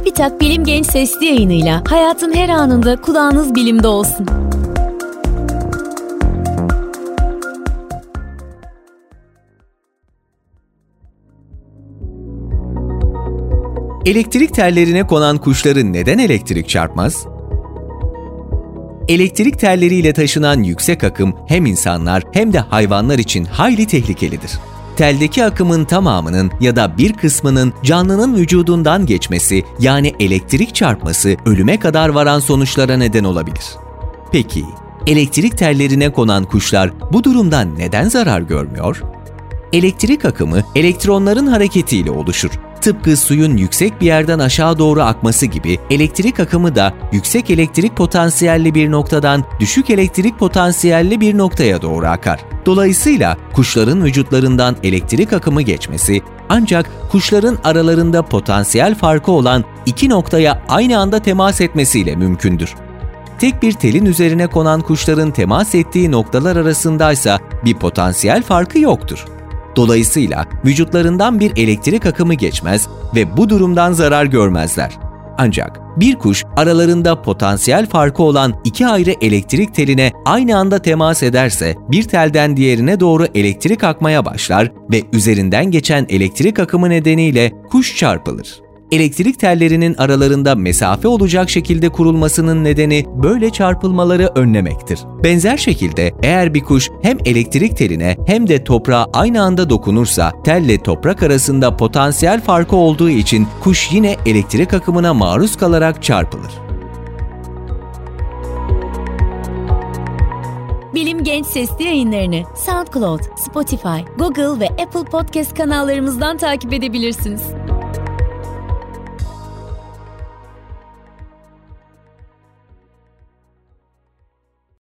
TÜBİTAK Bilim Genç Sesli yayınıyla hayatın her anında kulağınız bilimde olsun. Elektrik tellerine konan kuşların neden elektrik çarpmaz? Elektrik telleriyle taşınan yüksek akım hem insanlar hem de hayvanlar için hayli tehlikelidir teldeki akımın tamamının ya da bir kısmının canlının vücudundan geçmesi yani elektrik çarpması ölüme kadar varan sonuçlara neden olabilir. Peki, elektrik tellerine konan kuşlar bu durumdan neden zarar görmüyor? Elektrik akımı elektronların hareketiyle oluşur Tıpkı suyun yüksek bir yerden aşağı doğru akması gibi elektrik akımı da yüksek elektrik potansiyelli bir noktadan düşük elektrik potansiyelli bir noktaya doğru akar. Dolayısıyla kuşların vücutlarından elektrik akımı geçmesi ancak kuşların aralarında potansiyel farkı olan iki noktaya aynı anda temas etmesiyle mümkündür. Tek bir telin üzerine konan kuşların temas ettiği noktalar arasındaysa bir potansiyel farkı yoktur. Dolayısıyla vücutlarından bir elektrik akımı geçmez ve bu durumdan zarar görmezler. Ancak bir kuş aralarında potansiyel farkı olan iki ayrı elektrik teline aynı anda temas ederse bir telden diğerine doğru elektrik akmaya başlar ve üzerinden geçen elektrik akımı nedeniyle kuş çarpılır elektrik tellerinin aralarında mesafe olacak şekilde kurulmasının nedeni böyle çarpılmaları önlemektir. Benzer şekilde eğer bir kuş hem elektrik teline hem de toprağa aynı anda dokunursa telle toprak arasında potansiyel farkı olduğu için kuş yine elektrik akımına maruz kalarak çarpılır. Bilim Genç Sesli yayınlarını SoundCloud, Spotify, Google ve Apple Podcast kanallarımızdan takip edebilirsiniz.